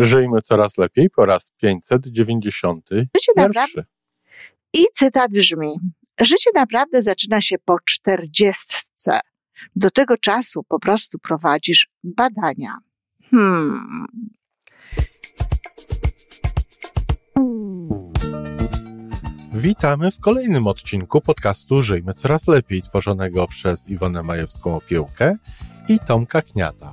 Żyjmy coraz lepiej po raz 591. Życie naprawdę. I cytat brzmi: Życie naprawdę zaczyna się po czterdziestce. Do tego czasu po prostu prowadzisz badania. Hmm. Witamy w kolejnym odcinku podcastu Żyjmy Coraz Lepiej, tworzonego przez Iwonę Majewską-Opiełkę i Tomka Kniata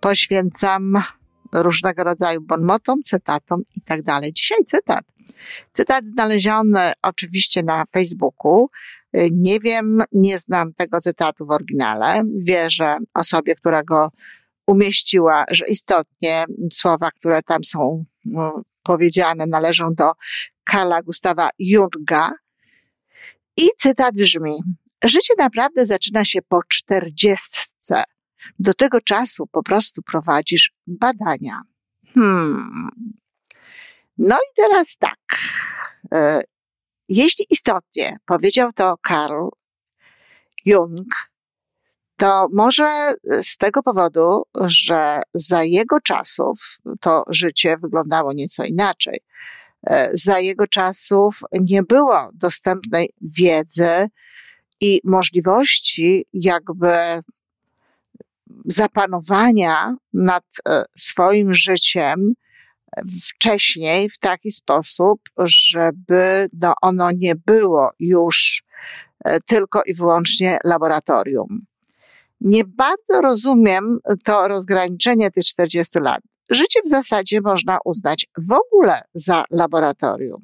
poświęcam różnego rodzaju bonmotom, cytatom i tak dalej. Dzisiaj cytat. Cytat znaleziony oczywiście na Facebooku. Nie wiem, nie znam tego cytatu w oryginale. Wierzę osobie, która go umieściła, że istotnie słowa, które tam są no, powiedziane, należą do Karla Gustawa Junga. I cytat brzmi: Życie naprawdę zaczyna się po czterdziestce do tego czasu po prostu prowadzisz badania. Hmm. No i teraz tak. E, jeśli istotnie powiedział to Karl Jung, to może z tego powodu, że za jego czasów to życie wyglądało nieco inaczej. E, za jego czasów nie było dostępnej wiedzy i możliwości jakby zapanowania nad e, swoim życiem wcześniej w taki sposób, żeby no, ono nie było już e, tylko i wyłącznie laboratorium. Nie bardzo rozumiem to rozgraniczenie tych 40 lat. Życie w zasadzie można uznać w ogóle za laboratorium.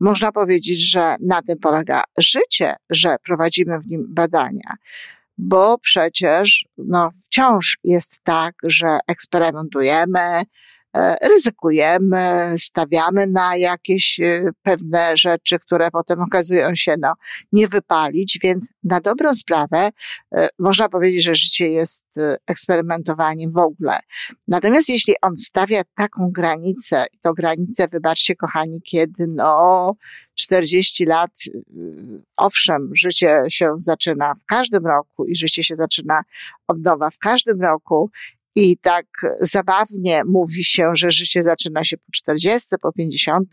Można powiedzieć, że na tym polega życie, że prowadzimy w nim badania bo przecież no, wciąż jest tak, że eksperymentujemy, ryzykujemy, stawiamy na jakieś e, pewne rzeczy, które potem okazują się no, nie wypalić, więc na dobrą sprawę e, można powiedzieć, że życie jest eksperymentowaniem w ogóle. Natomiast jeśli on stawia taką granicę, to granicę, wybaczcie kochani, kiedy no 40 lat, owszem, życie się zaczyna w każdym roku i życie się zaczyna od nowa w każdym roku i tak zabawnie mówi się, że życie zaczyna się po 40, po 50,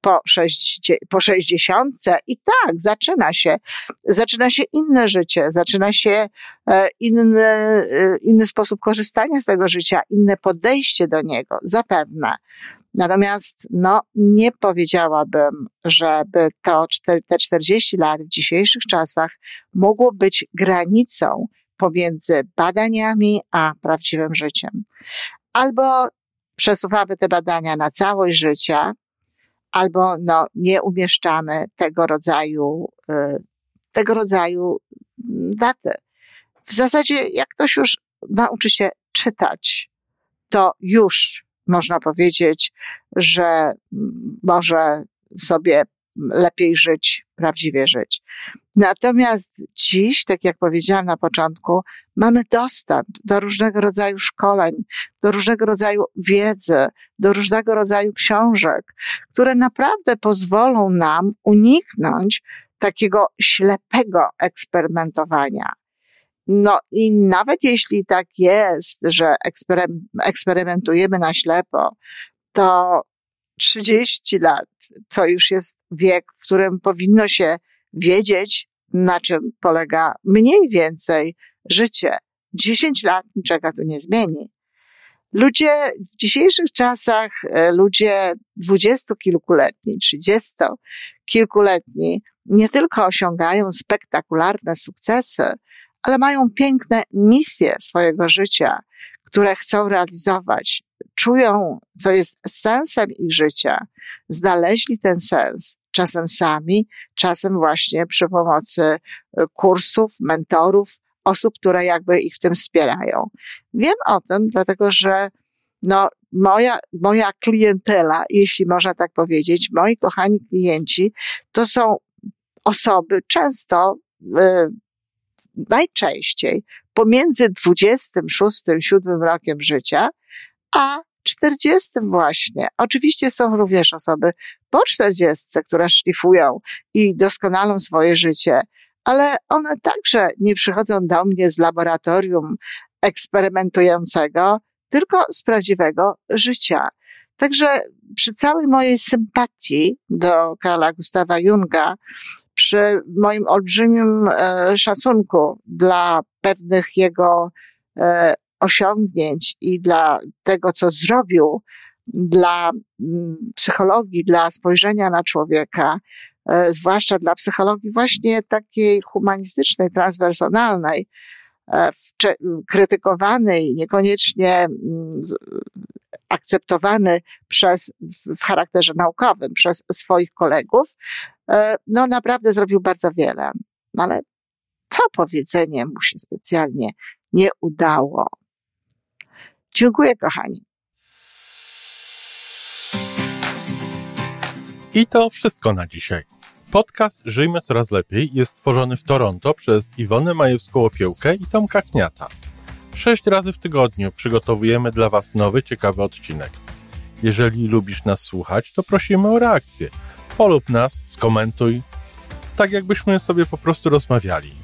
po 60, po 60 i tak, zaczyna się. Zaczyna się inne życie, zaczyna się e, inny, e, inny sposób korzystania z tego życia, inne podejście do niego, zapewne. Natomiast no, nie powiedziałabym, żeby to te 40 lat w dzisiejszych czasach mogło być granicą pomiędzy badaniami a prawdziwym życiem. Albo przesuwamy te badania na całość życia, albo no, nie umieszczamy tego rodzaju, y, tego rodzaju daty. W zasadzie, jak ktoś już nauczy się czytać, to już można powiedzieć, że może sobie lepiej żyć, prawdziwie żyć. Natomiast dziś, tak jak powiedziałam na początku, mamy dostęp do różnego rodzaju szkoleń, do różnego rodzaju wiedzy, do różnego rodzaju książek, które naprawdę pozwolą nam uniknąć takiego ślepego eksperymentowania. No i nawet jeśli tak jest, że eksperymentujemy na ślepo, to 30 lat to już jest wiek, w którym powinno się wiedzieć, na czym polega mniej więcej życie. 10 lat niczego tu nie zmieni. Ludzie w dzisiejszych czasach, e, ludzie dwudziestokilkuletni, trzydziestokilkuletni, nie tylko osiągają spektakularne sukcesy, ale mają piękne misje swojego życia, które chcą realizować. Czują, co jest sensem ich życia, znaleźli ten sens, czasem sami, czasem właśnie przy pomocy e, kursów, mentorów, osób, które jakby ich w tym wspierają. Wiem o tym, dlatego że no, moja, moja klientela, jeśli można tak powiedzieć, moi kochani klienci, to są osoby często, y, najczęściej pomiędzy 26, 7 rokiem życia, a 40 właśnie. Oczywiście są również osoby po 40, które szlifują i doskonalą swoje życie, ale one także nie przychodzą do mnie z laboratorium eksperymentującego, tylko z prawdziwego życia. Także przy całej mojej sympatii do Karla Gustawa Junga, przy moim olbrzymim e, szacunku dla pewnych jego e, osiągnięć i dla tego, co zrobił dla mm, psychologii, dla spojrzenia na człowieka, e, zwłaszcza dla psychologii właśnie takiej humanistycznej, transwersonalnej, e, krytykowanej, niekoniecznie mm, akceptowany przez, w charakterze naukowym przez swoich kolegów, no naprawdę zrobił bardzo wiele. Ale to powiedzenie mu się specjalnie nie udało. Dziękuję, kochani. I to wszystko na dzisiaj. Podcast Żyjmy Coraz Lepiej jest stworzony w Toronto przez Iwonę Majewską-Opiełkę i Tomka Kniata. Sześć razy w tygodniu przygotowujemy dla Was nowy, ciekawy odcinek. Jeżeli lubisz nas słuchać, to prosimy o reakcję. Polub nas, skomentuj, tak jakbyśmy sobie po prostu rozmawiali.